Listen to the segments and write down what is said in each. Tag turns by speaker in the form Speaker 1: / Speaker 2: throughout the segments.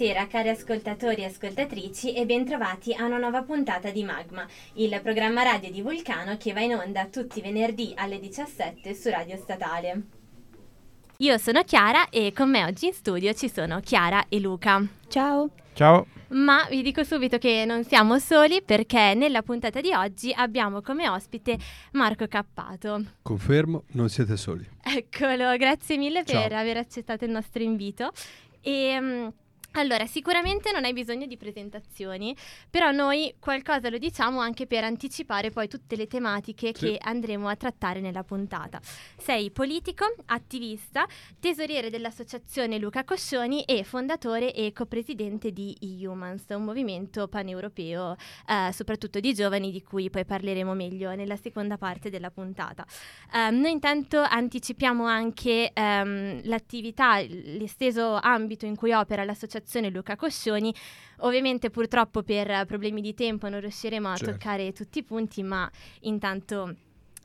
Speaker 1: Buonasera cari ascoltatori e ascoltatrici e bentrovati a una nuova puntata di Magma, il programma radio di Vulcano che va in onda tutti i venerdì alle 17 su Radio Statale. Io sono Chiara e con me oggi in studio ci sono Chiara e Luca.
Speaker 2: Ciao.
Speaker 3: Ciao.
Speaker 1: Ma vi dico subito che non siamo soli perché nella puntata di oggi abbiamo come ospite Marco Cappato.
Speaker 4: Confermo, non siete soli.
Speaker 1: Eccolo, grazie mille
Speaker 4: Ciao.
Speaker 1: per aver accettato il nostro invito. E, mm, allora, sicuramente non hai bisogno di presentazioni, però noi qualcosa lo diciamo anche per anticipare poi tutte le tematiche
Speaker 4: Sì.
Speaker 1: che andremo a trattare nella puntata. Sei politico, attivista, tesoriere dell'associazione Luca Coscioni e fondatore e copresidente di E-Humans, un movimento paneuropeo eh, soprattutto di giovani di cui poi parleremo meglio nella seconda parte della puntata. Ehm, noi intanto anticipiamo anche ehm, l'attività, l'esteso ambito in cui opera l'associazione Luca Coscioni. Ovviamente purtroppo per problemi di tempo non riusciremo a
Speaker 4: Certo.
Speaker 1: toccare tutti i punti, ma intanto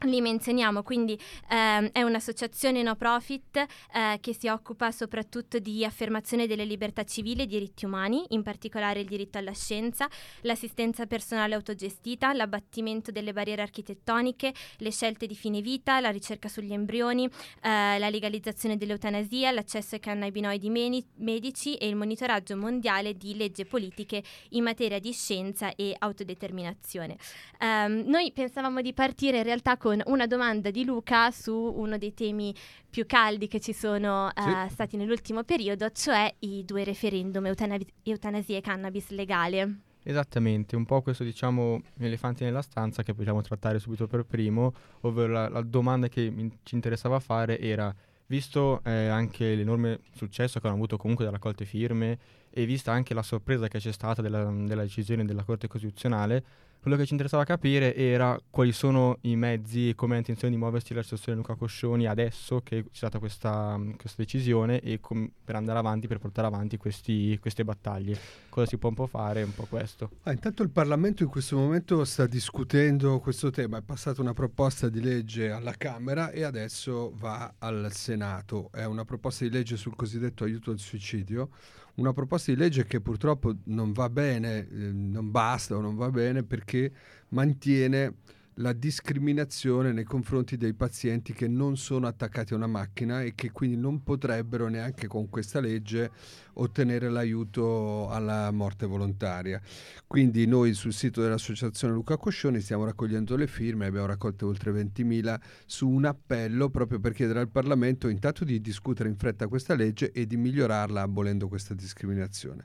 Speaker 1: li menzioniamo, quindi ehm, è un'associazione no profit eh, che si occupa soprattutto di affermazione delle libertà civili e diritti umani, in particolare il diritto alla scienza, l'assistenza personale autogestita, l'abbattimento delle barriere architettoniche, le scelte di fine vita, la ricerca sugli embrioni, eh, la legalizzazione dell'eutanasia, l'accesso ai cannabinoidi meni- medici e il monitoraggio mondiale di leggi politiche in materia di scienza e autodeterminazione. Ehm, noi pensavamo di partire in realtà con una domanda di Luca su uno dei temi più caldi che ci sono eh, stati nell'ultimo periodo, cioè i due referendum eutana- eutanasia e cannabis legale.
Speaker 3: Esattamente, un po' questo diciamo elefante nella stanza che possiamo trattare subito per primo, ovvero la, la domanda che mi- ci interessava fare era, visto eh, anche l'enorme successo che hanno avuto comunque da raccolte firme e vista anche la sorpresa che c'è stata della, della decisione della Corte Costituzionale, quello che ci interessava capire era quali sono i mezzi e come ha intenzione di muoversi l'associazione Luca Coscioni adesso che c'è stata questa, questa decisione e com- per andare avanti, per portare avanti questi- queste battaglie. Cosa si può un po' fare? Un po' questo.
Speaker 4: Ah, intanto il Parlamento in questo momento sta discutendo questo tema, è passata una proposta di legge alla Camera e adesso va al Senato. È una proposta di legge sul cosiddetto aiuto al suicidio, una proposta di legge che purtroppo non va bene, eh, non basta o non va bene perché mantiene la discriminazione nei confronti dei pazienti che non sono attaccati a una macchina e che quindi non potrebbero neanche con questa legge ottenere l'aiuto alla morte volontaria. Quindi noi sul sito dell'associazione Luca Coscioni stiamo raccogliendo le firme, abbiamo raccolto oltre 20.000 su un appello proprio per chiedere al Parlamento intanto di discutere in fretta questa legge e di migliorarla abolendo questa discriminazione.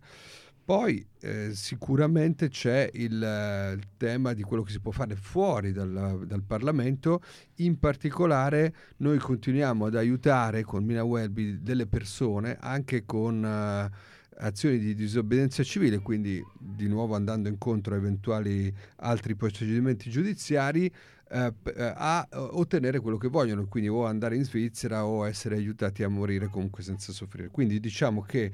Speaker 4: Poi eh, sicuramente c'è il, eh, il tema di quello che si può fare fuori dal, dal Parlamento, in particolare noi continuiamo ad aiutare con Mina Welby delle persone anche con eh, azioni di disobbedienza civile, quindi di nuovo andando incontro a eventuali altri procedimenti giudiziari eh, eh, a ottenere quello che vogliono, quindi o andare in Svizzera o essere aiutati a morire comunque senza soffrire. Quindi diciamo che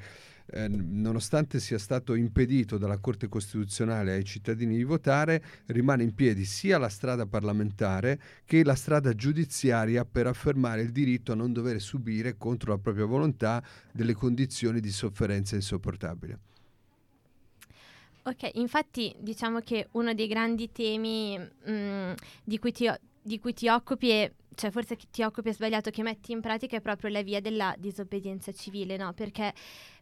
Speaker 4: eh, nonostante sia stato impedito dalla Corte Costituzionale ai cittadini di votare, rimane in piedi sia la strada parlamentare che la strada giudiziaria per affermare il diritto a non dover subire contro la propria volontà delle condizioni di sofferenza insopportabile.
Speaker 1: Ok, infatti diciamo che uno dei grandi temi mh, di, cui ti, o- di cui ti occupi è, cioè forse ti occupi è sbagliato, che metti in pratica è proprio la via della disobbedienza civile, no? Perché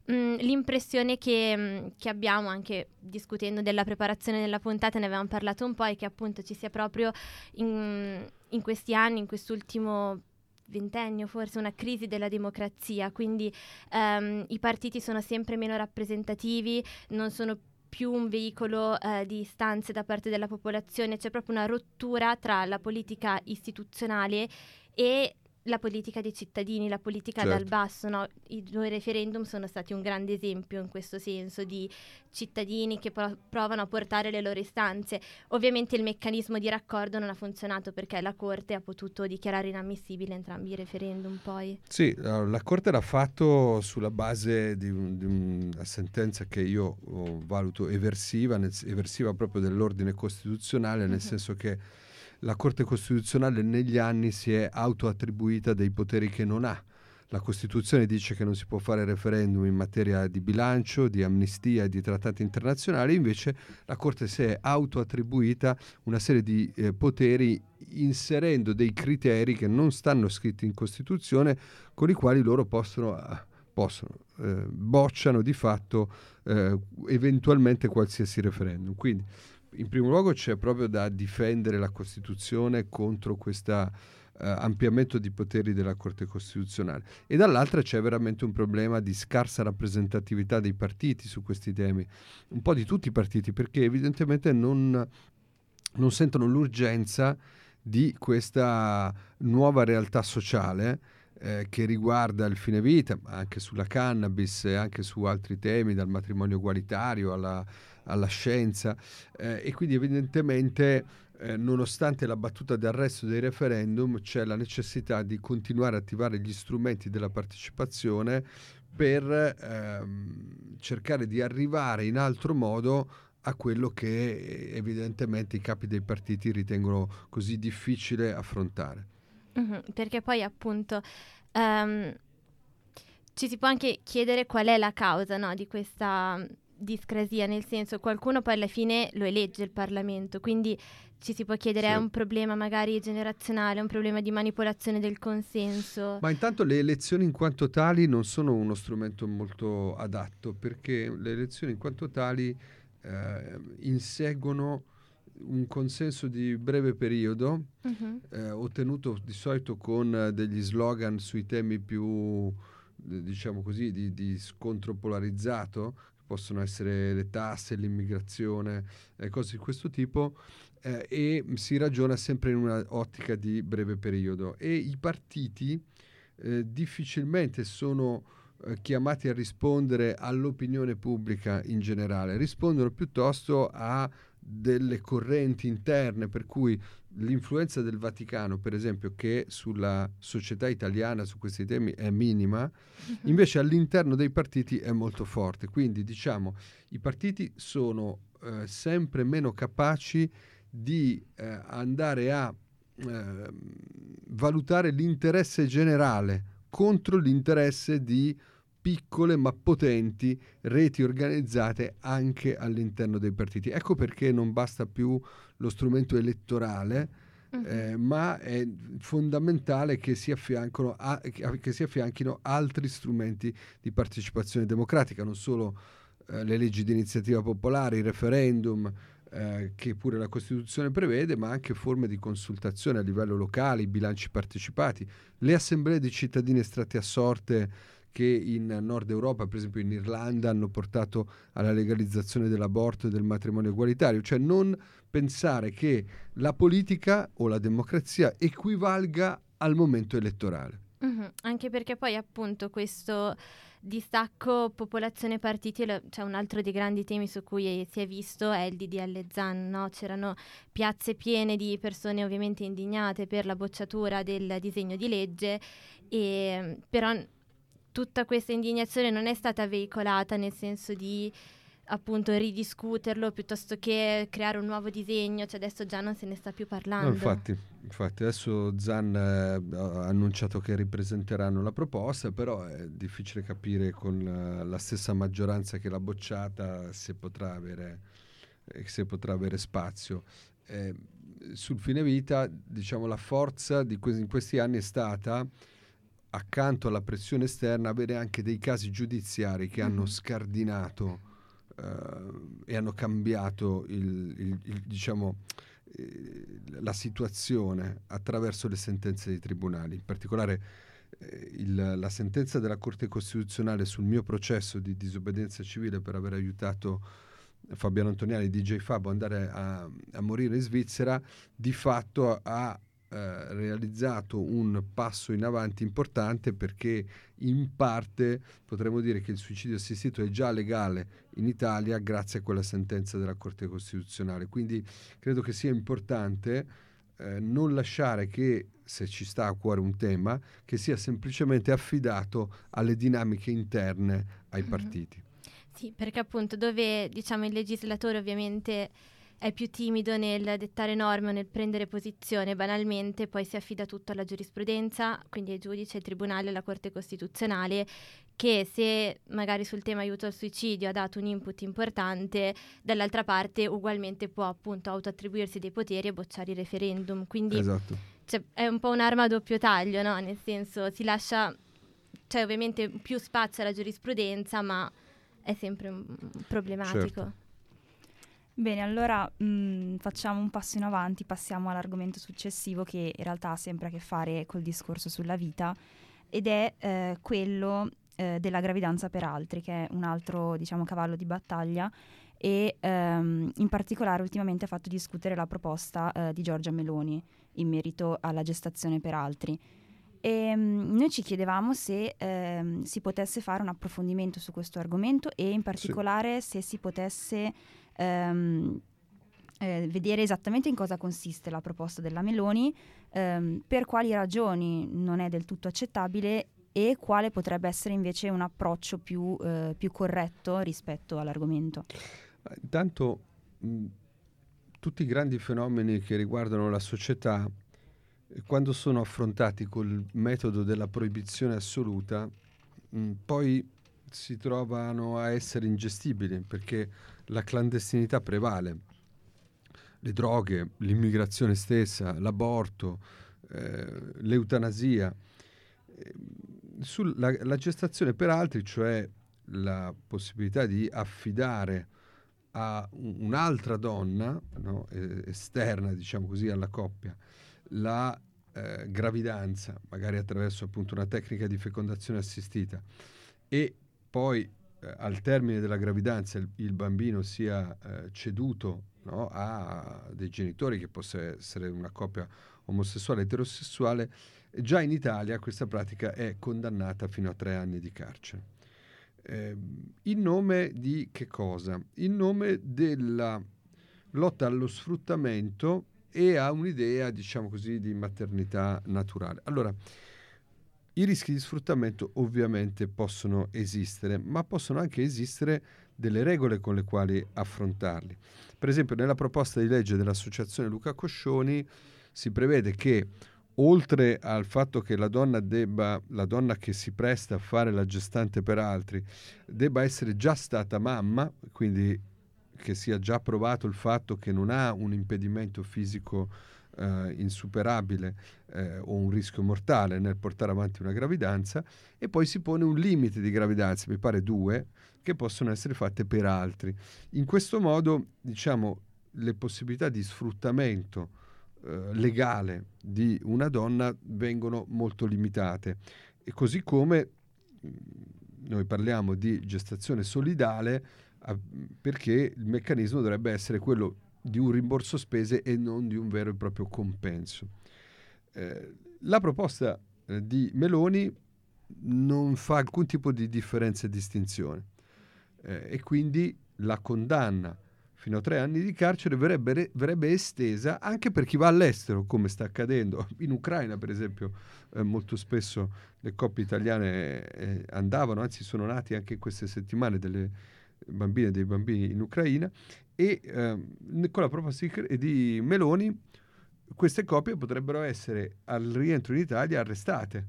Speaker 1: mh, l'impressione che, mh, che abbiamo anche discutendo della preparazione della puntata, ne avevamo parlato un po', è che appunto ci sia proprio in, in questi anni, in quest'ultimo ventennio forse una crisi della democrazia, quindi ehm, i partiti sono sempre meno rappresentativi, non sono più un veicolo eh, di istanze da parte della popolazione, c'è proprio una rottura tra la politica istituzionale e la politica dei cittadini, la politica
Speaker 4: Certo.
Speaker 1: dal basso. no? I due referendum sono stati un grande esempio in questo senso di cittadini che pro- provano a portare le loro istanze. Ovviamente il meccanismo di raccordo non ha funzionato perché la Corte ha potuto dichiarare inammissibile entrambi i referendum poi.
Speaker 4: Sì, la Corte l'ha fatto sulla base di, un- di una sentenza che io oh, valuto eversiva, nel- eversiva proprio dell'ordine costituzionale, nel senso che la Corte Costituzionale negli anni si è autoattribuita dei poteri che non ha. la Costituzione dice che non si può fare referendum in materia di bilancio, di amnistia e di trattati internazionali, invece la Corte si è autoattribuita una serie di eh, poteri inserendo dei criteri che non stanno scritti in Costituzione con i quali loro possono, possono eh, bocciano di fatto eh, eventualmente qualsiasi referendum. Quindi in primo luogo c'è proprio da difendere la Costituzione contro questo eh, ampliamento di poteri della Corte Costituzionale. E dall'altra c'è veramente un problema di scarsa rappresentatività dei partiti su questi temi, un po' di tutti i partiti perché evidentemente non, non sentono l'urgenza di questa nuova realtà sociale eh, che riguarda il fine vita, anche sulla cannabis e anche su altri temi, dal matrimonio egualitario alla, alla scienza. Eh, e quindi evidentemente, eh, nonostante la battuta d'arresto dei referendum, c'è la necessità di continuare a attivare gli strumenti della partecipazione per ehm, cercare di arrivare in altro modo a quello che evidentemente i capi dei partiti ritengono così difficile affrontare.
Speaker 1: Mm-hmm, perché poi appunto um, ci si può anche chiedere qual è la causa no, di questa discrasia, nel senso qualcuno poi alla fine lo elegge il Parlamento, quindi ci si può chiedere sì. è un problema magari generazionale, un problema di manipolazione del consenso.
Speaker 4: Ma intanto le elezioni in quanto tali non sono uno strumento molto adatto perché le elezioni in quanto tali eh, inseguono un consenso di breve periodo, uh-huh. eh, ottenuto di solito con degli slogan sui temi più, diciamo così, di, di scontro polarizzato, possono essere le tasse, l'immigrazione, eh, cose di questo tipo, eh, e si ragiona sempre in un'ottica di breve periodo. E i partiti eh, difficilmente sono eh, chiamati a rispondere all'opinione pubblica in generale, rispondono piuttosto a delle correnti interne, per cui l'influenza del Vaticano, per esempio, che sulla società italiana su questi temi è minima, uh-huh. invece all'interno dei partiti è molto forte. Quindi diciamo i partiti sono eh, sempre meno capaci di eh, andare a eh, valutare l'interesse generale contro l'interesse di piccole ma potenti reti organizzate anche all'interno dei partiti. Ecco perché non basta più lo strumento elettorale, uh-huh. eh, ma è fondamentale che si, a, che si, affianchino altri strumenti di partecipazione democratica, non solo eh, le leggi di iniziativa popolare, i referendum, eh, che pure la Costituzione prevede, ma anche forme di consultazione a livello locale, i bilanci partecipati, le assemblee di cittadini estratti a sorte che in Nord Europa, per esempio in Irlanda, hanno portato alla legalizzazione dell'aborto e del matrimonio egualitario, cioè non pensare che la politica o la democrazia equivalga al momento elettorale.
Speaker 1: Mm-hmm, anche perché poi appunto questo distacco popolazione-partiti, c'è cioè un altro dei grandi temi su cui si è visto è il DDL ZAN, no? c'erano piazze piene di persone ovviamente indignate per la bocciatura del disegno di legge, e, però tutta questa indignazione non è stata veicolata nel senso di appunto ridiscuterlo piuttosto che creare un nuovo disegno, cioè adesso già non se ne sta più parlando.
Speaker 4: No, infatti, infatti, adesso Zan eh, ha annunciato che ripresenteranno la proposta, però è difficile capire con la, la stessa maggioranza che l'ha bocciata se potrà avere, eh, se potrà avere spazio. Eh, sul fine vita, diciamo, la forza di que- in questi anni è stata accanto alla pressione esterna avere anche dei casi giudiziari che mm-hmm. hanno scardinato uh, e hanno cambiato il, il, il, diciamo, eh, la situazione attraverso le sentenze dei tribunali. In particolare eh, la sentenza della Corte Costituzionale sul mio processo di disobbedienza civile per aver aiutato Fabiano Antoniani, DJ Fabo, andare a, a morire in Svizzera, di fatto ha eh, realizzato un passo in avanti importante perché in parte potremmo dire che il suicidio assistito è già legale in Italia grazie a quella sentenza della Corte Costituzionale. Quindi credo che sia importante eh, non lasciare che, se ci sta a cuore un tema, che sia semplicemente affidato alle dinamiche interne ai mm-hmm. partiti.
Speaker 1: Sì, perché appunto dove diciamo il legislatore ovviamente è più timido nel dettare norme o nel prendere posizione, banalmente poi si affida tutto alla giurisprudenza, quindi ai giudici, ai tribunali, alla Corte Costituzionale, che se magari sul tema aiuto al suicidio ha dato un input importante, dall'altra parte ugualmente può appunto autoattribuirsi dei poteri e bocciare i referendum. Quindi
Speaker 4: Esatto.
Speaker 1: cioè, è un po' un'arma a doppio taglio, no? Nel senso si lascia, cioè ovviamente più spazio alla giurisprudenza, ma è sempre un- problematico.
Speaker 4: Certo.
Speaker 2: Bene, allora mh, facciamo un passo in avanti, passiamo all'argomento successivo che in realtà ha sempre a che fare col discorso sulla vita ed è eh, quello eh, della gravidanza per altri, che è un altro diciamo, cavallo di battaglia e ehm, in particolare ultimamente ha fatto discutere la proposta eh, di Giorgia Meloni in merito alla gestazione per altri. E, mm, noi ci chiedevamo se ehm, si potesse fare un approfondimento su questo argomento e in particolare se si potesse ehm, eh, vedere esattamente in cosa consiste la proposta della Meloni, ehm, per quali ragioni non è del tutto accettabile e quale potrebbe essere invece un approccio più, eh, più corretto rispetto all'argomento.
Speaker 4: Eh, Intanto mh, tutti i grandi fenomeni che riguardano la società, quando sono affrontati col metodo della proibizione assoluta, mh, poi si trovano a essere ingestibili perché la clandestinità prevale. Le droghe, l'immigrazione stessa, l'aborto, eh, l'eutanasia. Eh, sulla- la gestazione per altri, cioè la possibilità di affidare a un- un'altra donna no, esterna, diciamo così, alla coppia, la eh, gravidanza, magari attraverso appunto una tecnica di fecondazione assistita, e poi eh, al termine della gravidanza il, il bambino sia eh, ceduto no, a dei genitori, che possa essere una coppia omosessuale eterosessuale, già in Italia questa pratica è condannata fino a tre anni di carcere. Eh, in nome di che cosa? In nome della lotta allo sfruttamento e a un'idea, diciamo così, di maternità naturale. Allora, i rischi di sfruttamento ovviamente possono esistere, ma possono anche esistere delle regole con le quali affrontarli. Per esempio, nella proposta di legge dell'Associazione Luca Coscioni si prevede che oltre al fatto che la donna debba, la donna che si presta a fare la gestante per altri, debba essere già stata mamma, quindi che sia già provato il fatto che non ha un impedimento fisico eh, insuperabile eh, o un rischio mortale nel portare avanti una gravidanza e poi si pone un limite di gravidanza, mi pare due, che possono essere fatte per altri. In questo modo, diciamo, le possibilità di sfruttamento eh, legale di una donna vengono molto limitate e così come mh, noi parliamo di gestazione solidale perché il meccanismo dovrebbe essere quello di un rimborso spese e non di un vero e proprio compenso. Eh, la proposta eh, di Meloni non fa alcun tipo di differenza e distinzione eh, e quindi la condanna fino a tre anni di carcere verrebbe, re- verrebbe estesa anche per chi va all'estero, come sta accadendo in Ucraina, per esempio. eh, molto spesso le coppie italiane eh, andavano, anzi sono nati anche in queste settimane delle bambine e dei bambini in Ucraina e ehm, con la proposta di, Meloni queste coppie potrebbero essere al rientro in Italia arrestate.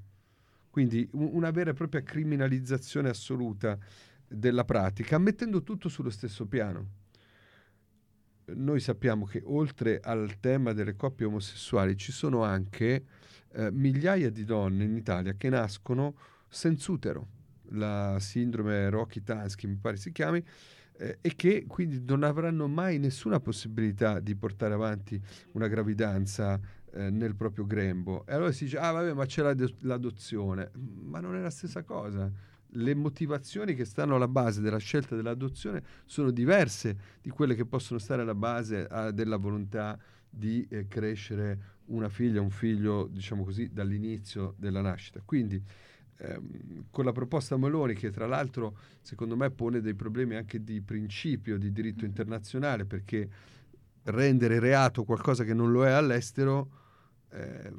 Speaker 4: Quindi una vera e propria criminalizzazione assoluta della pratica, mettendo tutto sullo stesso piano. Noi sappiamo che oltre al tema delle coppie omosessuali ci sono anche eh, migliaia di donne in Italia che nascono senza utero, la sindrome Rokitansky mi pare si chiami, eh, e che quindi non avranno mai nessuna possibilità di portare avanti una gravidanza eh, nel proprio grembo. E allora si dice, ah vabbè, ma c'è l'ado- l'adozione. Ma non è la stessa cosa. Le motivazioni che stanno alla base della scelta dell'adozione sono diverse di quelle che possono stare alla base ah, della volontà di eh, crescere una figlia, un figlio, diciamo così, dall'inizio della nascita. Quindi ehm, con la proposta Meloni, che tra l'altro secondo me pone dei problemi anche di principio di diritto internazionale, perché rendere reato qualcosa che non lo è all'estero ehm,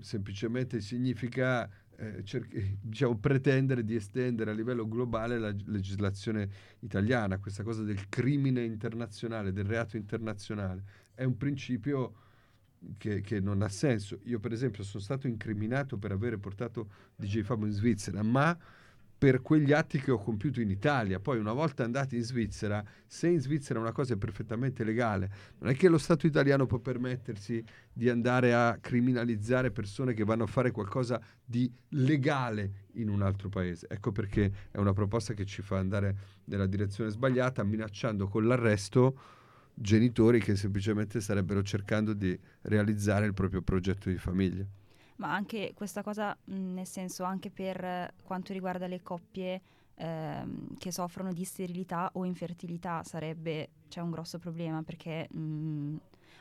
Speaker 4: semplicemente significa eh, cer- diciamo, pretendere di estendere a livello globale la legislazione italiana, questa cosa del crimine internazionale, del reato internazionale. È un principio che, che, non ha senso. Io per esempio sono stato incriminato per aver portato DJ Fabio in Svizzera, ma per quegli atti che ho compiuto in Italia. Poi una volta andati in Svizzera, se in Svizzera una cosa è perfettamente legale, non è che lo Stato italiano può permettersi di andare a criminalizzare persone che vanno a fare qualcosa di legale in un altro paese. Ecco perché è una proposta che ci fa andare nella direzione sbagliata, minacciando con l'arresto genitori che semplicemente starebbero cercando di realizzare il proprio progetto di famiglia
Speaker 2: ma anche questa cosa mh, nel senso anche per quanto riguarda le coppie ehm, che soffrono di sterilità o infertilità sarebbe c'è un grosso problema perché mh,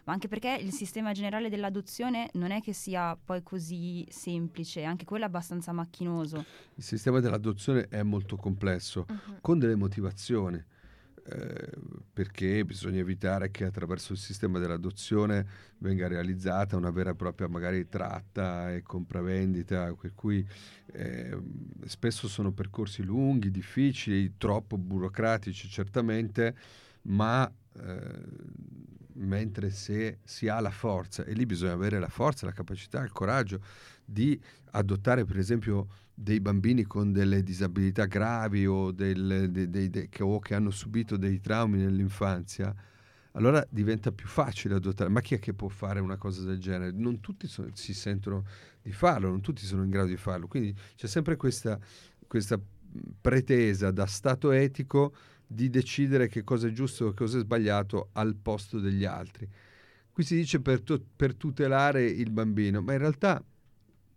Speaker 2: ma anche perché il sistema generale dell'adozione non è che sia poi così semplice, anche quello è abbastanza macchinoso.
Speaker 4: Il sistema dell'adozione è molto complesso, uh-huh. con delle motivazioni. Eh, perché bisogna evitare che attraverso il sistema dell'adozione venga realizzata una vera e propria magari tratta e compravendita, per cui eh, spesso sono percorsi lunghi, difficili, troppo burocratici certamente, ma eh, mentre se si ha la forza, e lì bisogna avere la forza, la capacità, il coraggio di adottare per esempio dei bambini con delle disabilità gravi o, del, de, de, de, che, o, che, hanno subito dei traumi nell'infanzia, allora diventa più facile adottare. Ma chi è che può fare una cosa del genere? Non tutti so, si sentono di farlo, non tutti sono in grado di farlo. Quindi c'è sempre questa, questa pretesa da stato etico di decidere che cosa è giusto e cosa è sbagliato al posto degli altri. Qui si dice per, to- per tutelare il bambino, ma in realtà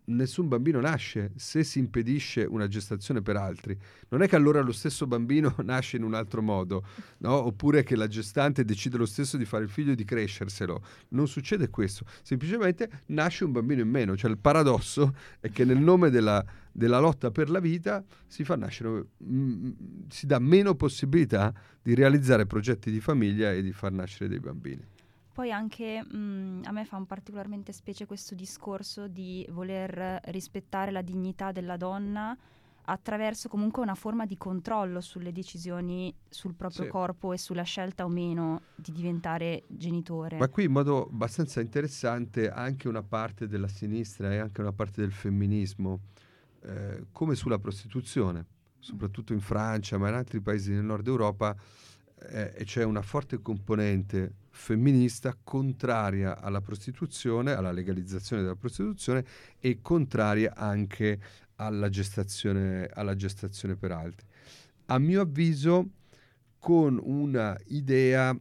Speaker 4: nessun bambino nasce se si impedisce una gestazione per altri. Non è che allora lo stesso bambino nasce in un altro modo, no? oppure che la gestante decide lo stesso di fare il figlio e di crescerselo. Non succede questo, semplicemente nasce un bambino in meno. Cioè il paradosso è che nel nome della, della lotta per la vita si fa nascere, mh, mm, si dà meno possibilità di realizzare progetti di famiglia e di far nascere dei bambini.
Speaker 2: Poi anche mh, mm, a me fa un particolarmente specie questo discorso di voler rispettare la dignità della donna attraverso comunque una forma di controllo sulle decisioni sul proprio sì. corpo e sulla scelta o meno di diventare genitore.
Speaker 4: Ma qui in modo abbastanza interessante anche una parte della sinistra e anche una parte del femminismo, eh, come sulla prostituzione, soprattutto in Francia, ma in altri paesi del nord Europa, eh, c'è una forte componente femminista contraria alla prostituzione, alla legalizzazione della prostituzione e contraria anche alla gestazione, alla gestazione per altri. A mio avviso, con una idea,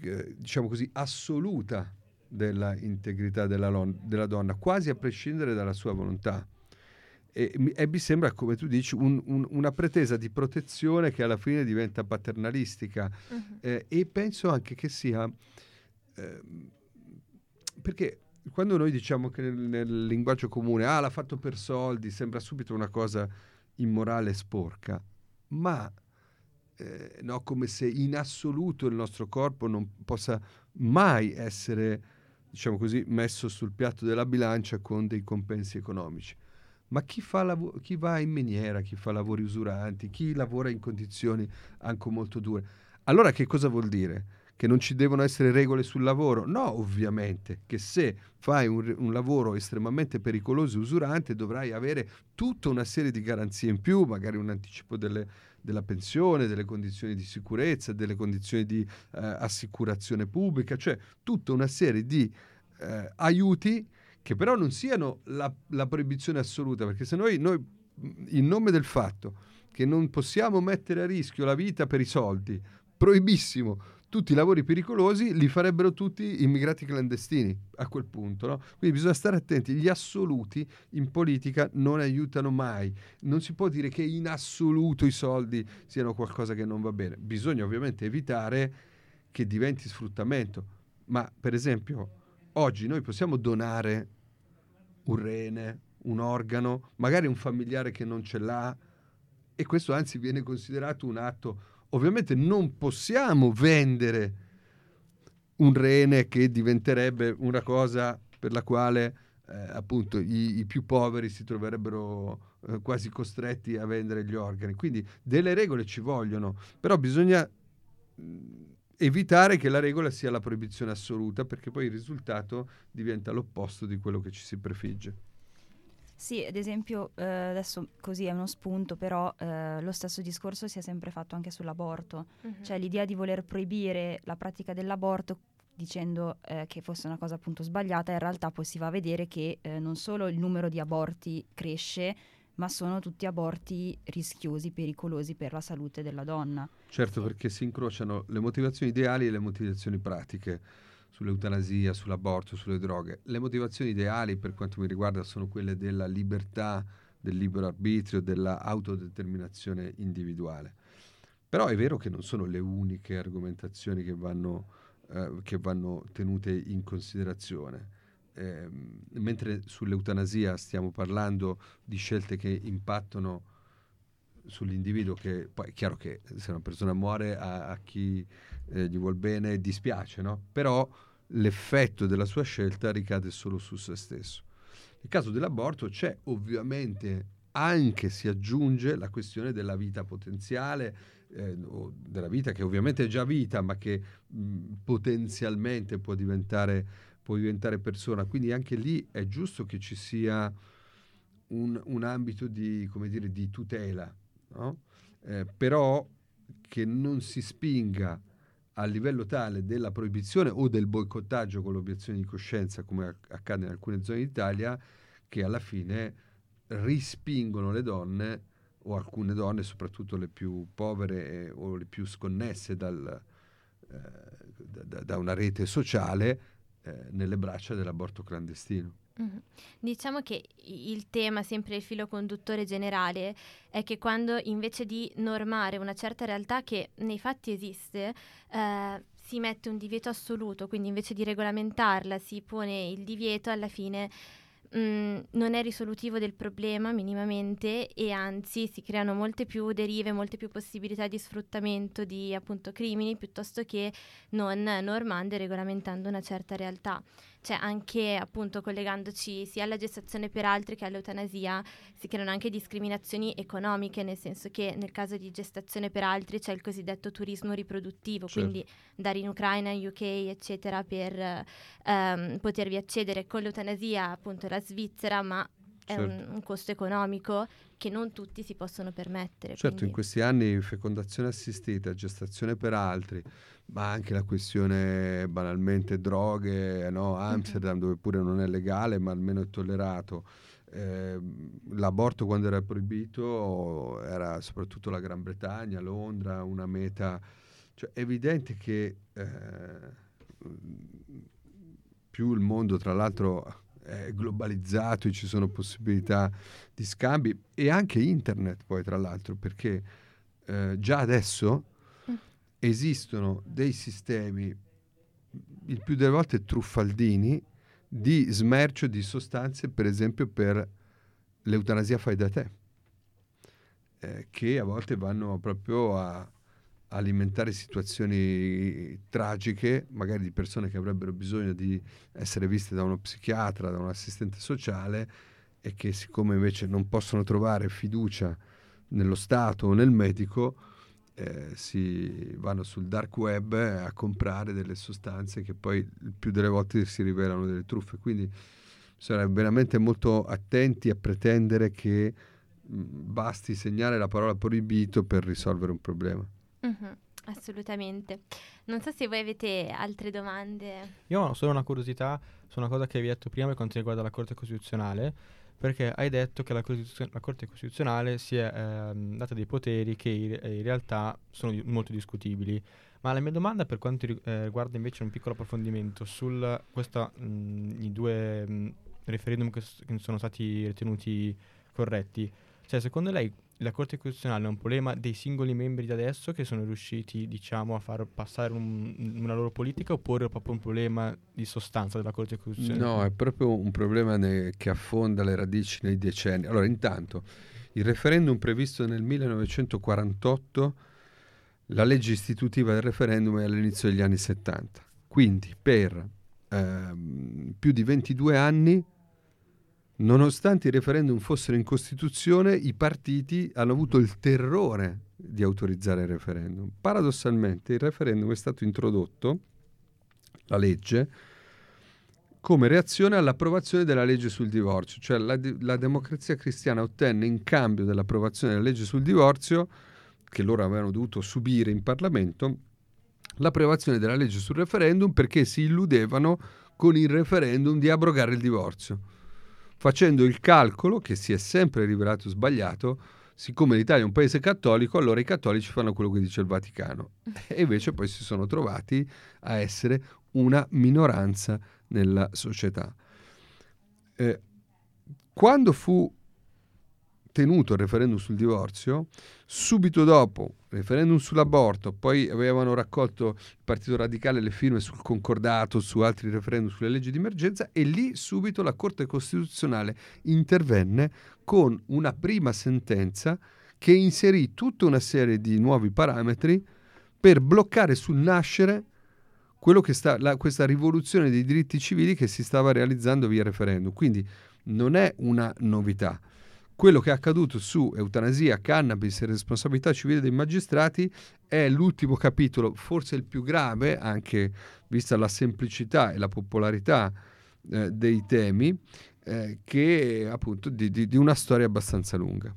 Speaker 4: eh, diciamo così, assoluta della integrità della, lon- della donna, quasi a prescindere dalla sua volontà e, e, mi sembra, come tu dici, un, un, una pretesa di protezione che alla fine diventa paternalistica. Uh-huh. Eh, e penso anche che sia... Eh, perché quando noi diciamo che nel, nel, linguaggio comune, ah, l'ha fatto per soldi, sembra subito una cosa immorale e sporca, ma eh, no, come se in assoluto il nostro corpo non possa mai essere, diciamo così, messo sul piatto della bilancia con dei compensi economici ma chi, lav- chi, va in miniera, chi fa lavori usuranti, chi lavora in condizioni anche molto dure. Allora che cosa vuol dire? Che non ci devono essere regole sul lavoro? No, ovviamente, che se fai un, un lavoro estremamente pericoloso e usurante dovrai avere tutta una serie di garanzie in più, magari un anticipo delle, della pensione, delle condizioni di sicurezza, delle condizioni di eh, assicurazione pubblica, cioè tutta una serie di eh, aiuti che però non siano la, la proibizione assoluta, perché se noi, noi, in nome del fatto che non possiamo mettere a rischio la vita per i soldi, proibissimo tutti i lavori pericolosi, li farebbero tutti immigrati clandestini a quel punto. No? Quindi bisogna stare attenti, gli assoluti in politica non aiutano mai, non si può dire che in assoluto i soldi siano qualcosa che non va bene, bisogna ovviamente evitare che diventi sfruttamento, ma per esempio oggi noi possiamo donare un rene, un organo, magari un familiare che non ce l'ha e questo anzi viene considerato un atto. Ovviamente non possiamo vendere un rene che diventerebbe una cosa per la quale eh, appunto i, i, più poveri si troverebbero eh, quasi costretti a vendere gli organi. Quindi delle regole ci vogliono, però bisogna evitare che la regola sia la proibizione assoluta, perché poi il risultato diventa l'opposto di quello che ci si prefigge.
Speaker 2: Sì, ad esempio, eh, adesso così è uno spunto, però eh, lo stesso discorso si è sempre fatto anche sull'aborto, uh-huh. cioè l'idea di voler proibire la pratica dell'aborto dicendo eh, che fosse una cosa appunto sbagliata, in realtà poi si va a vedere che eh, non solo il numero di aborti cresce, ma sono tutti aborti rischiosi, pericolosi per la salute della donna.
Speaker 4: Certo, perché si incrociano le motivazioni ideali e le motivazioni pratiche sull'eutanasia, sull'aborto, sulle droghe. Le motivazioni ideali per quanto mi riguarda sono quelle della libertà, del libero arbitrio, dell'autodeterminazione individuale. Però è vero che non sono le uniche argomentazioni che vanno, eh, che vanno tenute in considerazione. Eh, mentre sull'eutanasia stiamo parlando di scelte che impattano sull'individuo che poi è chiaro che se una persona muore a, a chi eh, gli vuol bene dispiace, no? Però l'effetto della sua scelta ricade solo su se stesso. Nel caso dell'aborto c'è ovviamente anche si aggiunge la questione della vita potenziale, eh, della vita che ovviamente è già vita, ma che mh, potenzialmente può diventare, può diventare, persona. Quindi anche lì è giusto che ci sia un, un ambito di, dire, di tutela, no? eh, però che non si spinga a livello tale della proibizione o del boicottaggio con l'obiezione di coscienza, come accade in alcune zone d'Italia, che alla fine rispingono le donne o alcune donne, soprattutto le più povere o le più sconnesse dal, eh, da, da, una rete sociale, eh, nelle braccia dell'aborto clandestino.
Speaker 1: Mm-hmm. Diciamo che il tema, sempre il filo conduttore generale, è che quando invece di normare una certa realtà che nei fatti esiste, eh, si mette un divieto assoluto, quindi invece di regolamentarla si pone il divieto, alla fine mh, mm, non è risolutivo del problema minimamente e anzi si creano molte più derive, molte più possibilità di sfruttamento di appunto crimini piuttosto che non normando e regolamentando una certa realtà cioè anche appunto collegandoci sia alla gestazione per altri che all'eutanasia, si creano anche discriminazioni economiche, nel senso che nel caso di gestazione per altri c'è il cosiddetto turismo riproduttivo, certo. quindi dare in Ucraina, in UK, eccetera, per um, potervi accedere con l'eutanasia appunto la Svizzera, ma è certo. un, un, costo economico che non tutti si possono permettere.
Speaker 4: Certo, quindi. in questi anni fecondazione assistita, gestazione per altri, ma anche la questione banalmente droghe, no? Mhm. Amsterdam mm-hmm. dove pure non è legale ma almeno è tollerato. Eh, l'aborto quando era proibito era soprattutto la Gran Bretagna, Londra, una meta... Cioè, è evidente che eh, più il mondo tra l'altro è globalizzato e ci sono possibilità di scambi e anche internet poi tra l'altro perché eh, già adesso mm. esistono dei sistemi il più delle volte truffaldini di smercio di sostanze per esempio per l'eutanasia fai da te eh, che a volte vanno proprio a alimentare situazioni tragiche, magari di persone che avrebbero bisogno di essere viste da uno psichiatra, da un assistente sociale e che siccome invece non possono trovare fiducia nello Stato o nel medico, eh, si vanno sul dark web a comprare delle sostanze che poi il più delle volte si rivelano delle truffe. Quindi bisogna veramente molto attenti a pretendere che mh, basti segnare la parola proibito per risolvere un problema.
Speaker 1: Mm-hmm, assolutamente. Non so se voi avete altre domande.
Speaker 3: Io ho solo una curiosità su una cosa che hai detto prima per quanto riguarda la Corte Costituzionale, perché hai detto che la, Costituzio- la Corte Costituzionale si è ehm, data dei poteri che in, in realtà sono di- molto discutibili. Ma la mia domanda per quanto eh, riguarda invece un piccolo approfondimento su i due mh, referendum che, s- che sono stati ritenuti corretti, cioè secondo lei la Corte Costituzionale è un problema dei singoli membri di adesso che sono riusciti, diciamo, a far passare un, una loro politica oppure è proprio un problema di sostanza della Corte Costituzionale?
Speaker 4: No, è proprio un problema ne, che affonda le radici nei decenni. Allora, intanto, il referendum previsto nel 1948, la legge istitutiva del referendum è all'inizio degli anni 70. Quindi, per ehm, più di 22 anni Nonostante i referendum fossero in Costituzione, i partiti hanno avuto il terrore di autorizzare il referendum. Paradossalmente il referendum è stato introdotto, la legge, come reazione all'approvazione della legge sul divorzio, cioè la, la, democrazia cristiana ottenne in cambio dell'approvazione della legge sul divorzio, che loro avevano dovuto subire in Parlamento, l'approvazione della legge sul referendum perché si illudevano con il referendum di abrogare il divorzio, facendo il calcolo, che si è sempre rivelato sbagliato, siccome l'Italia è un paese cattolico, allora i cattolici fanno quello che dice il Vaticano. E invece poi si sono trovati a essere una minoranza nella società. Eh, quando fu tenuto il referendum sul divorzio, subito dopo referendum sull'aborto, poi avevano raccolto il Partito Radicale le firme sul concordato, su altri referendum sulle leggi di emergenza e lì subito la Corte Costituzionale intervenne con una prima sentenza che inserì tutta una serie di nuovi parametri per bloccare sul nascere sta, la, questa rivoluzione dei diritti civili che si stava realizzando via referendum. Quindi non è una novità quello che è accaduto su eutanasia, cannabis e responsabilità civile dei magistrati è l'ultimo capitolo, forse il più grave, anche vista la semplicità e la popolarità eh, dei temi, eh, che appunto di, di, di una storia abbastanza lunga.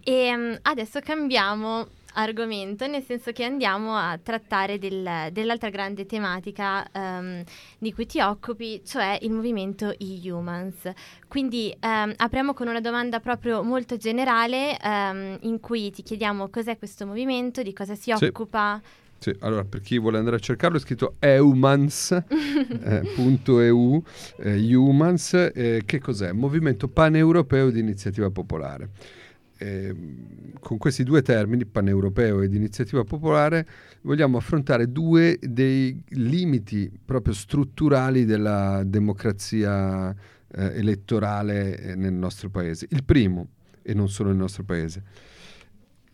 Speaker 1: E um, adesso cambiamo argomento, nel senso che andiamo a trattare del, dell'altra grande tematica um, di cui ti occupi, cioè il movimento e-humans. Quindi um, apriamo con una domanda proprio molto generale um, in cui ti chiediamo cos'è questo movimento, di cosa si sì. occupa.
Speaker 4: Sì, allora per chi vuole andare a cercarlo è scritto eumans.eu, eh, eh, humans, eh, che cos'è? Movimento paneuropeo di iniziativa popolare eh, con questi due termini, paneuropeo ed iniziativa popolare, vogliamo affrontare due dei limiti proprio strutturali della democrazia eh, elettorale eh, nel nostro paese. Il primo, e non solo nel nostro paese,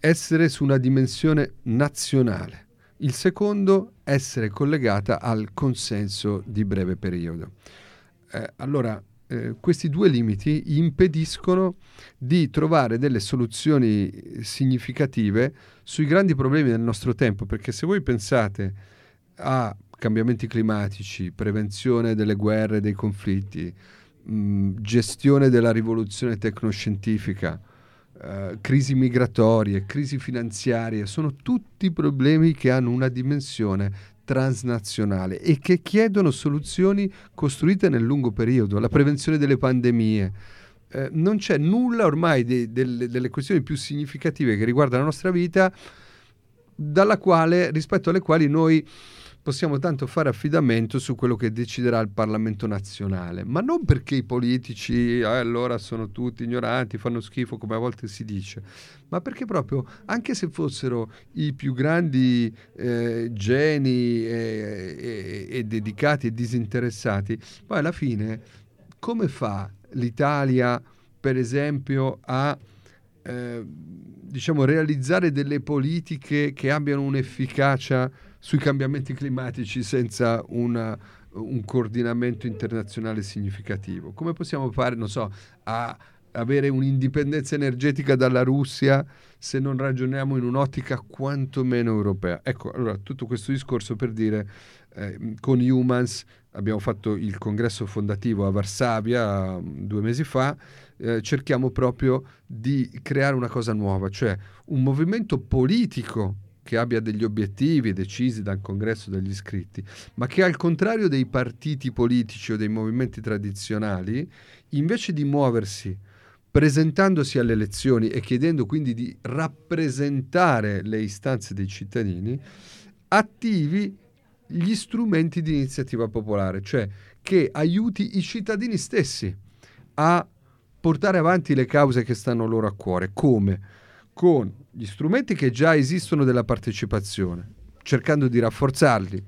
Speaker 4: essere su una dimensione nazionale. Il secondo, essere collegata al consenso di breve periodo. Eh, allora, eh, questi due limiti impediscono di trovare delle soluzioni significative sui grandi problemi del nostro tempo, perché se voi pensate a cambiamenti climatici, prevenzione delle guerre, dei conflitti, mh, gestione della rivoluzione tecnoscientifica, Uh, crisi migratorie, crisi finanziarie, sono tutti problemi che hanno una dimensione transnazionale e che chiedono soluzioni costruite nel lungo periodo, la prevenzione delle pandemie. Eh, non c'è nulla ormai de, de, delle questioni più significative che riguardano la nostra vita quale, rispetto alle quali noi possiamo tanto fare affidamento su quello che deciderà il Parlamento nazionale, ma non perché i politici eh, allora sono tutti ignoranti, fanno schifo come a volte si dice, ma perché proprio anche se fossero i più grandi eh, geni e, e, e dedicati e disinteressati, poi alla fine come fa l'Italia, per esempio, a eh, diciamo, realizzare delle politiche che abbiano un'efficacia sui cambiamenti climatici senza una, un coordinamento internazionale significativo? Come possiamo fare, non so, a avere un'indipendenza energetica dalla Russia se non ragioniamo in un'ottica quantomeno europea? Ecco, allora tutto questo discorso per dire eh, con Humans abbiamo fatto il congresso fondativo a Varsavia mm, due mesi fa, eh, cerchiamo proprio di creare una cosa nuova, cioè un movimento politico che abbia degli obiettivi decisi dal congresso degli iscritti, ma che al contrario dei partiti politici o dei movimenti tradizionali, invece di muoversi presentandosi alle elezioni e chiedendo quindi di rappresentare le istanze dei cittadini, attivi gli strumenti di iniziativa popolare, cioè che aiuti i cittadini stessi a portare avanti le cause che stanno loro a cuore. Come? Con gli strumenti che già esistono della partecipazione, cercando di rafforzarli,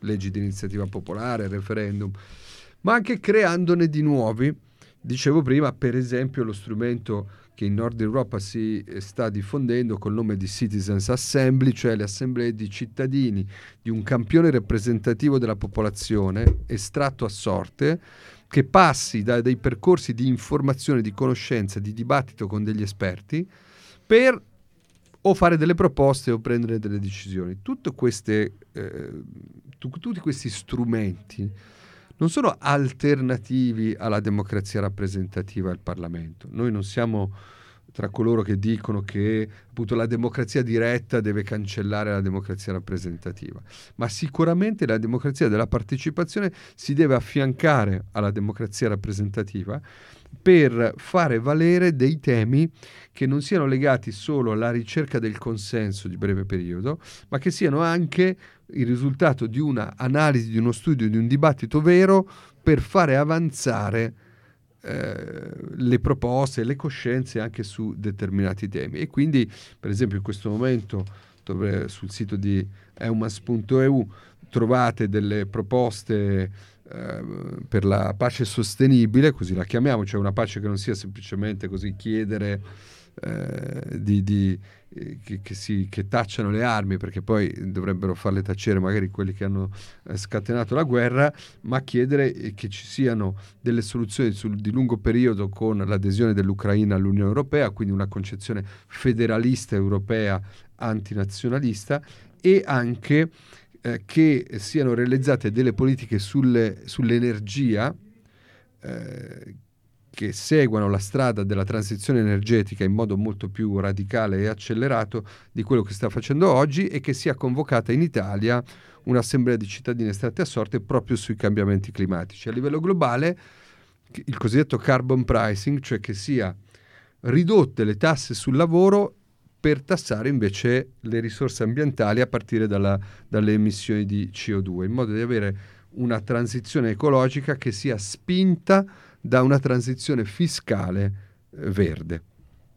Speaker 4: leggi di iniziativa popolare, referendum, ma anche creandone di nuovi. Dicevo prima, per esempio, lo strumento che in Nord Europa si eh, sta diffondendo col nome di Citizens Assembly, cioè le assemblee di cittadini di un campione rappresentativo della popolazione estratto a sorte che passi da dei percorsi di informazione, di conoscenza, di dibattito con degli esperti per o fare delle proposte o prendere delle decisioni. Queste, eh, tu, tutti questi strumenti non sono alternativi alla democrazia rappresentativa al Parlamento. Noi non siamo tra coloro che dicono che appunto, la democrazia diretta deve cancellare la democrazia rappresentativa, ma sicuramente la democrazia della partecipazione si deve affiancare alla democrazia rappresentativa per fare valere dei temi che non siano legati solo alla ricerca del consenso di breve periodo, ma che siano anche il risultato di una analisi, di uno studio, di un dibattito vero per fare avanzare eh, le proposte, le coscienze anche su determinati temi. E quindi, per esempio, in questo momento dove, sul sito di eumas.eu trovate delle proposte per la pace sostenibile, così la chiamiamo, cioè una pace che non sia semplicemente così chiedere eh, di, di eh, che, che, si, che, tacciano le armi perché poi dovrebbero farle tacere magari quelli che hanno eh, scatenato la guerra, ma chiedere eh, che ci siano delle soluzioni sul, di lungo periodo con l'adesione dell'Ucraina all'Unione Europea, quindi una concezione federalista europea antinazionalista e anche eh, che siano realizzate delle politiche sulle, sull'energia eh, che seguano la strada della transizione energetica in modo molto più radicale e accelerato di quello che sta facendo oggi e che sia convocata in Italia un'assemblea di cittadini state a sorte proprio sui cambiamenti climatici. A livello globale il cosiddetto carbon pricing, cioè che sia ridotte le tasse sul lavoro per tassare invece le risorse ambientali a partire dalla, dalle emissioni di CO2, in modo di avere una transizione ecologica che sia spinta da una transizione fiscale eh, verde.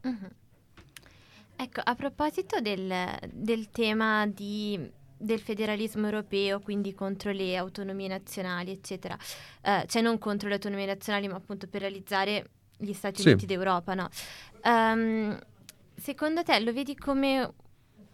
Speaker 1: Uh-huh. Ecco, a proposito del, del tema di, del federalismo europeo, quindi contro le autonomie nazionali, eccetera, eh, cioè non contro le autonomie nazionali, ma appunto per realizzare gli Stati
Speaker 4: sì.
Speaker 1: Uniti d'Europa, no? Um, secondo te lo vedi come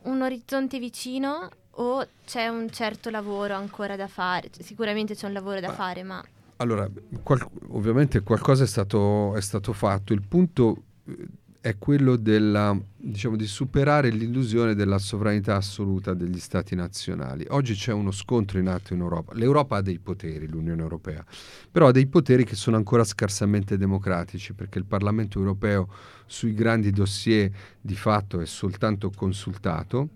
Speaker 1: un orizzonte vicino o c'è un certo lavoro ancora da fare? Sicuramente c'è un lavoro da ma, fare, ma...
Speaker 4: Allora, qual- ovviamente qualcosa è stato, è stato, fatto. Il punto eh, è quello della, diciamo, di superare l'illusione della sovranità assoluta degli stati nazionali. Oggi c'è uno scontro in atto in Europa. L'Europa ha dei poteri, l'Unione Europea, però ha dei poteri che sono ancora scarsamente democratici, perché il Parlamento europeo sui grandi dossier di fatto è soltanto consultato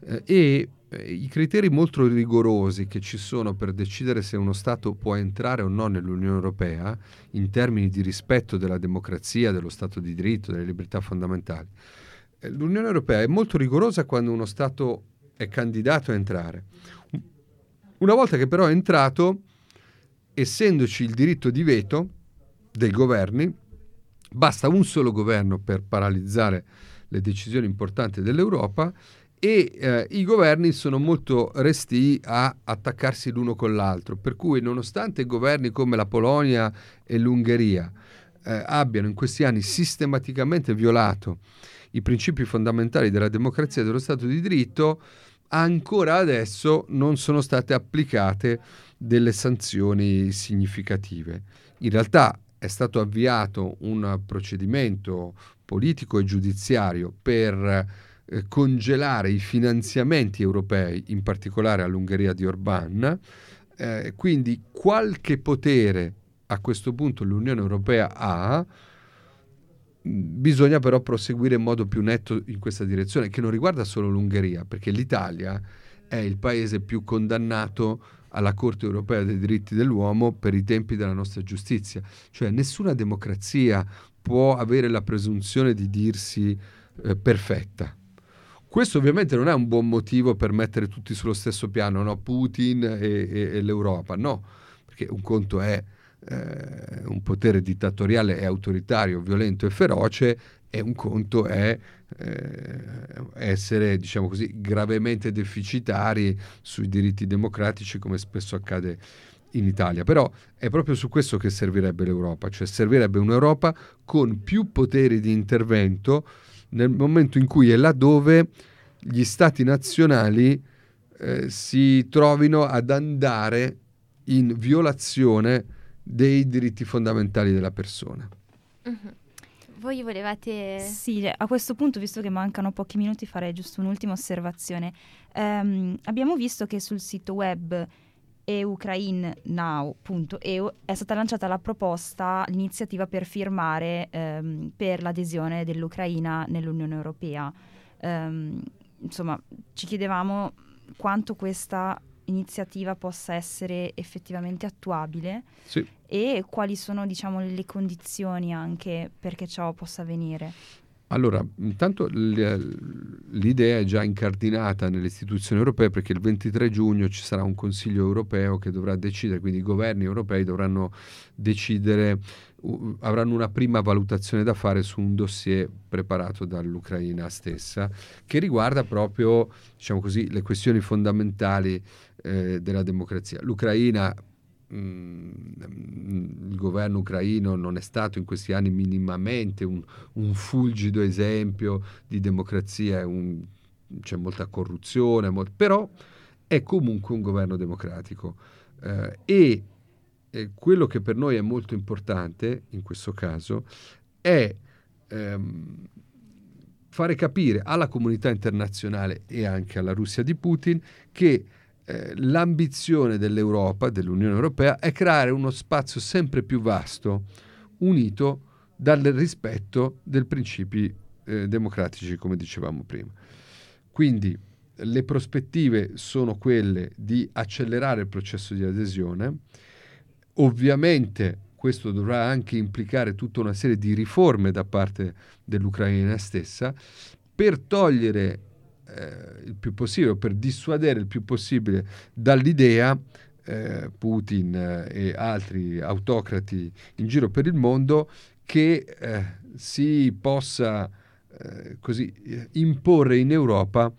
Speaker 4: eh, e i criteri molto rigorosi che ci sono per decidere se uno Stato può entrare o no nell'Unione Europea in termini di rispetto della democrazia, dello Stato di diritto, delle libertà fondamentali. Eh, L'Unione Europea è molto rigorosa quando uno Stato è candidato a entrare. Una volta che però è entrato, essendoci il diritto di veto dei governi, basta un solo governo per paralizzare le decisioni importanti dell'Europa e eh, i governi sono molto resti a attaccarsi l'uno con l'altro, per cui nonostante governi come la Polonia e l'Ungheria eh, abbiano in questi anni sistematicamente violato i principi fondamentali della democrazia e dello Stato di diritto, ancora adesso non sono state applicate delle sanzioni significative. In realtà è stato avviato un procedimento politico e giudiziario per eh, congelare i finanziamenti europei, in particolare all'Ungheria di Orbán, eh, quindi qualche potere a questo punto l'Unione Europea ha, bisogna però proseguire in modo più netto in questa direzione, che non riguarda solo l'Ungheria, perché l'Italia è il paese più condannato alla Corte europea dei diritti dell'uomo per i tempi della nostra giustizia. Cioè nessuna democrazia può avere la presunzione di dirsi eh, perfetta. Questo ovviamente non è un buon motivo per mettere tutti sullo stesso piano, no? Putin e, e, e, l'Europa, no, perché un conto è eh, un potere dittatoriale e autoritario, violento e feroce, e un conto è eh, essere, diciamo così, gravemente deficitari sui diritti democratici, come spesso accade in Italia. Però è proprio su questo che servirebbe l'Europa, cioè servirebbe un'Europa con più poteri di intervento nel momento in cui e laddove gli stati nazionali eh, si trovino ad andare in violazione dei diritti fondamentali della persona.
Speaker 1: Uh-huh. Voi volevate...
Speaker 2: Sì, a questo punto, visto che mancano pochi minuti, farei giusto un'ultima osservazione. Um, abbiamo visto che sul sito web eucrainnow.eu è stata lanciata la proposta, l'iniziativa per firmare um, per l'adesione dell'Ucraina nell'Unione Europea. Um, insomma, ci chiedevamo quanto questa iniziativa possa essere effettivamente attuabile
Speaker 4: sì.
Speaker 2: e quali sono diciamo, le condizioni anche perché ciò possa avvenire.
Speaker 4: Allora, intanto l'idea è già incardinata nelle istituzioni europee perché il 23 giugno ci sarà un Consiglio europeo che dovrà decidere, quindi i governi europei dovranno decidere, avranno una prima valutazione da fare su un dossier preparato dall'Ucraina stessa che riguarda proprio, diciamo così, le questioni fondamentali eh, della democrazia. L'Ucraina il governo ucraino non è stato in questi anni minimamente un, un fulgido esempio di democrazia, un, c'è molta corruzione, molt, però è comunque un governo democratico. Eh, e eh, quello che per noi è molto importante in questo caso è ehm, fare capire alla comunità internazionale e anche alla Russia di Putin che eh, l'ambizione dell'Europa, dell'Unione Europea, è creare uno spazio sempre più vasto, unito dal rispetto dei principi eh, democratici, come dicevamo prima. Quindi le prospettive sono quelle di accelerare il processo di adesione. Ovviamente questo dovrà anche implicare tutta una serie di riforme da parte dell'Ucraina stessa per togliere eh, il più possibile, per dissuadere il più possibile dall'idea eh, Putin eh, e altri autocrati in giro per il mondo che eh, si possa eh, così imporre in Europa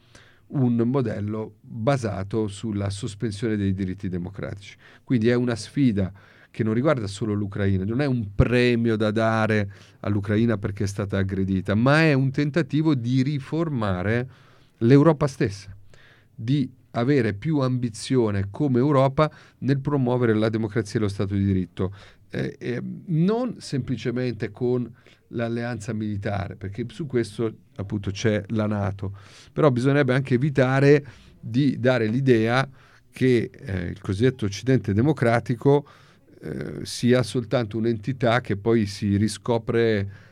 Speaker 4: un modello basato sulla sospensione dei diritti democratici. Quindi è una sfida che non riguarda solo l'Ucraina, non è un premio da dare all'Ucraina perché è stata aggredita, ma è un tentativo di riformare l'Europa stessa, di avere più ambizione come Europa nel promuovere la democrazia e lo Stato di diritto, eh, eh, non semplicemente con l'alleanza militare, perché su questo appunto c'è la Nato, però bisognerebbe anche evitare di dare l'idea che eh, il cosiddetto Occidente democratico eh, sia soltanto un'entità che poi si riscopre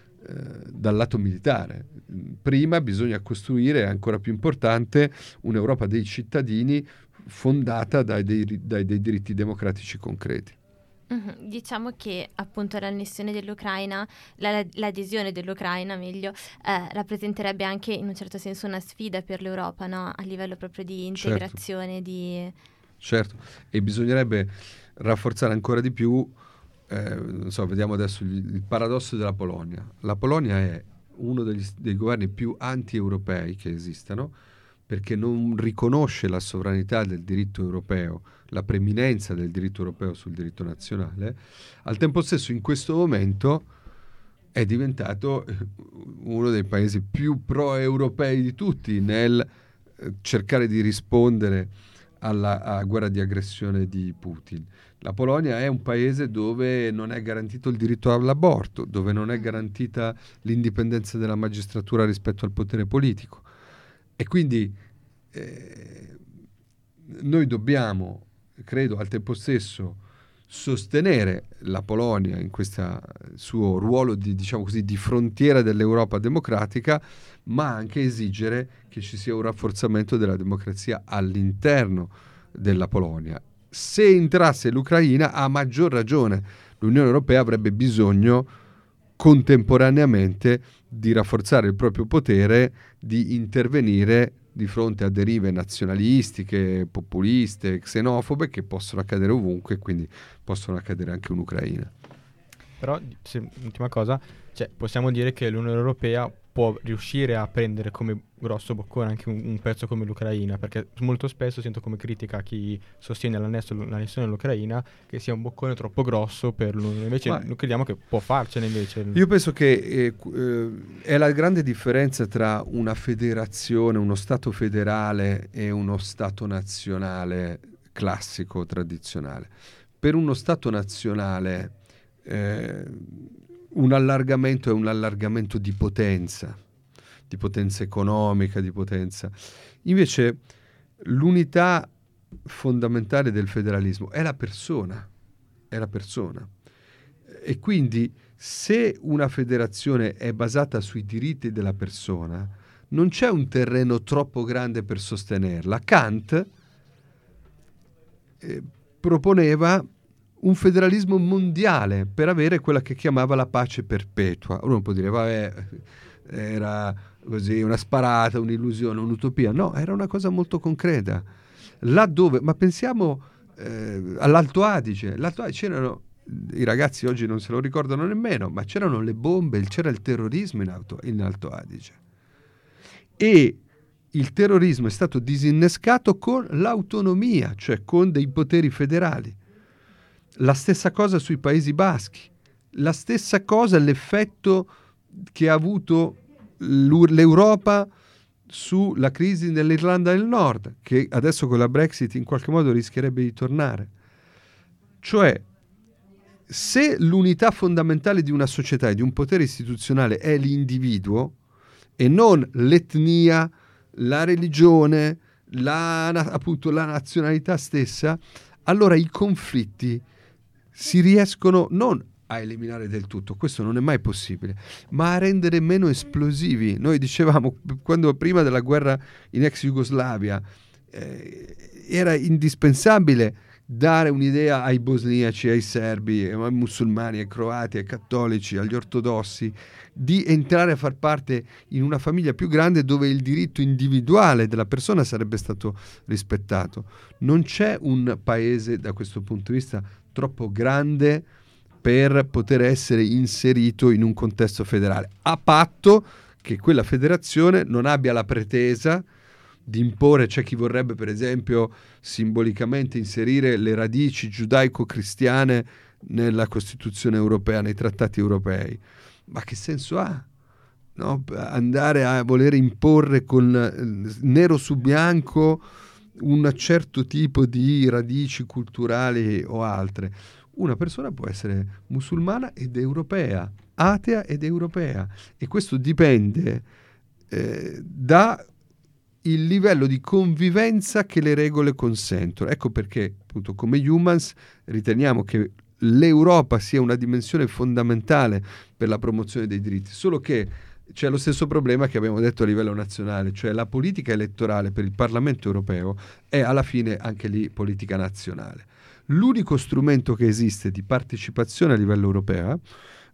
Speaker 4: dal lato militare. Prima bisogna costruire, è ancora più importante, un'Europa dei cittadini fondata dai, dei, dai dei diritti democratici concreti.
Speaker 1: Diciamo che appunto l'annessione dell'Ucraina, la, l'adesione dell'Ucraina meglio, eh, rappresenterebbe anche in un certo senso una sfida per l'Europa, no? a livello proprio di certo. integrazione.
Speaker 4: Certo.
Speaker 1: Di...
Speaker 4: certo, e bisognerebbe rafforzare ancora di più eh, non so, vediamo adesso il, paradosso della Polonia. La Polonia è uno degli, dei governi più anti-europei che esistano perché non riconosce la sovranità del diritto europeo, la preminenza del diritto europeo sul diritto nazionale, al tempo stesso in questo momento è diventato eh, uno dei paesi più pro-europei di tutti nel eh, cercare di rispondere alla guerra di aggressione di Putin. La Polonia è un paese dove non è garantito il diritto all'aborto, dove non è garantita l'indipendenza della magistratura rispetto al potere politico. E quindi eh, noi dobbiamo, credo, al tempo stesso sostenere la Polonia in questo suo ruolo di, diciamo così, di frontiera dell'Europa democratica, ma anche esigere che ci sia un rafforzamento della democrazia all'interno della Polonia se entrasse l'Ucraina, a maggior ragione l'Unione Europea avrebbe bisogno contemporaneamente di rafforzare il proprio potere, di intervenire di fronte a derive nazionalistiche, populiste, xenofobe che possono accadere ovunque quindi possono accadere anche in Ucraina.
Speaker 3: Però, se, ultima cosa, cioè, possiamo dire che l'Unione Europea può riuscire a prendere come grosso boccone anche un, un, pezzo come l'Ucraina, perché molto spesso sento come critica chi sostiene l'annessione dell'Ucraina che sia un boccone troppo grosso per l'Unione, invece Ma noi crediamo che può farcene invece.
Speaker 4: Io penso che eh, eh, è la grande differenza tra una federazione, uno Stato federale e uno Stato nazionale classico, tradizionale per uno Stato nazionale eh, un allargamento è un allargamento di potenza, di potenza economica, di potenza. Invece l'unità fondamentale del federalismo è la persona, è la persona. E quindi se una federazione è basata sui diritti della persona, non c'è un terreno troppo grande per sostenerla. Kant eh, proponeva un federalismo mondiale per avere quella che chiamava la pace perpetua. Uno può dire, vabbè, era così una sparata, un'illusione, un'utopia. No, era una cosa molto concreta. Laddove, ma pensiamo eh, all'Alto Adige. L'Alto Adige c'erano, i ragazzi oggi non se lo ricordano nemmeno, ma c'erano le bombe, c'era il terrorismo in, Alto, in Alto Adige. E il terrorismo è stato disinnescato con l'autonomia, cioè con dei poteri federali. La stessa cosa sui Paesi Baschi, la stessa cosa l'effetto che ha avuto l'Europa sulla crisi dell'Irlanda del Nord, che adesso con la Brexit in qualche modo rischierebbe di tornare. Cioè, se l'unità fondamentale di una società e di un potere istituzionale è l'individuo e non l'etnia, la religione, la, appunto la nazionalità stessa, allora i conflitti si riescono non a eliminare del tutto, questo non è mai possibile, ma a rendere meno esplosivi. Noi dicevamo, quando prima della guerra in ex Jugoslavia, eh, era indispensabile dare un'idea ai bosniaci, ai serbi, ai musulmani, ai croati, ai cattolici, agli ortodossi, di entrare a far parte in una famiglia più grande dove il diritto individuale della persona sarebbe stato rispettato. Non c'è un paese da questo punto di vista troppo grande per poter essere inserito in un contesto federale, a patto che quella federazione non abbia la pretesa di imporre, c'è chi vorrebbe per esempio simbolicamente inserire le radici giudaico-cristiane nella Costituzione europea, nei trattati europei. Ma che senso ha? No? Andare a voler imporre con eh, nero su bianco un certo tipo di radici culturali o altre. Una persona può essere musulmana ed europea, atea ed europea e questo dipende eh, da il livello di convivenza che le regole consentono. Ecco perché, appunto, come humans riteniamo che l'Europa sia una dimensione fondamentale per la promozione dei diritti, solo che c'è lo stesso problema che abbiamo detto a livello nazionale, cioè la politica elettorale per il Parlamento europeo è alla fine anche lì politica nazionale. L'unico strumento che esiste di partecipazione a livello europeo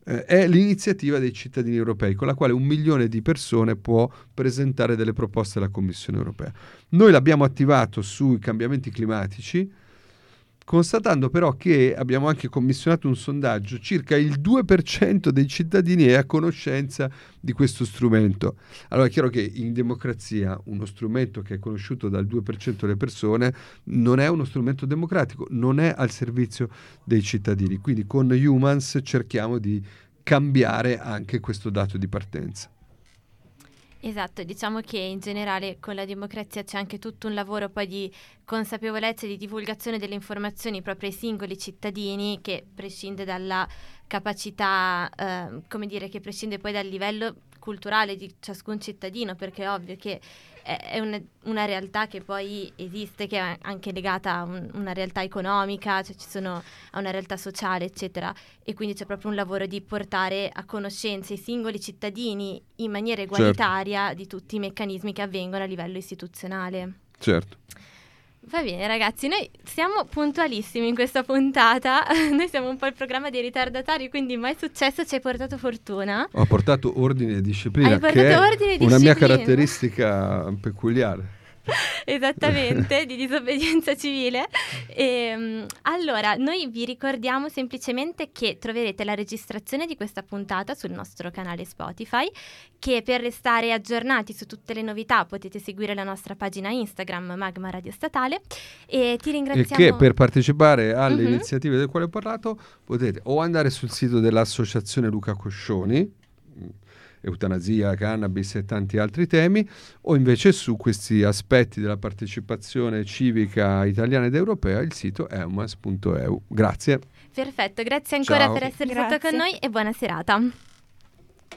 Speaker 4: eh, è l'iniziativa dei cittadini europei, con la quale un milione di persone può presentare delle proposte alla Commissione europea. Noi l'abbiamo attivato sui cambiamenti climatici, constatando però che abbiamo anche commissionato un sondaggio, circa il 2% dei cittadini è a conoscenza di questo strumento. Allora è chiaro che in democrazia uno strumento che è conosciuto dal 2% delle persone non è uno strumento democratico, non è al servizio dei cittadini. Quindi con Humans cerchiamo di cambiare anche questo dato di partenza.
Speaker 1: Esatto, diciamo che in generale con la democrazia c'è anche tutto un lavoro poi di consapevolezza e di divulgazione delle informazioni proprio ai singoli cittadini che prescinde dalla capacità, eh, come dire, che prescinde poi dal livello culturale di ciascun cittadino, perché è ovvio che è una, una, realtà che poi esiste, che è anche legata a un, una realtà economica, cioè ci sono, a una realtà sociale, eccetera. E quindi c'è proprio un lavoro di portare a conoscenza i singoli cittadini in maniera certo. egualitaria certo. di tutti i meccanismi che avvengono a livello istituzionale.
Speaker 4: Certo.
Speaker 1: Va bene ragazzi, noi siamo puntualissimi in questa puntata, noi siamo un po' il programma dei ritardatari, quindi mai successo ci hai portato fortuna.
Speaker 4: Ho portato ordine e disciplina, hai che è una disciplina. mia caratteristica peculiare.
Speaker 1: Esattamente, di disobbedienza civile. E, ehm, allora, noi vi ricordiamo semplicemente che troverete la registrazione di questa puntata sul nostro canale Spotify, che per restare aggiornati su tutte le novità potete seguire la nostra pagina Instagram Magma Radio Statale e ti ringraziamo.
Speaker 4: E che per partecipare alle uh-huh. iniziative del quale ho parlato potete o andare sul sito dell'associazione Luca Coscioni eutanasia, cannabis e tanti altri temi, o invece su questi aspetti della partecipazione civica italiana ed europea, il sito eumas.eu. Grazie.
Speaker 1: Perfetto, grazie ancora
Speaker 4: Ciao.
Speaker 1: per essere
Speaker 2: Grazie.
Speaker 1: stato con noi e buona serata.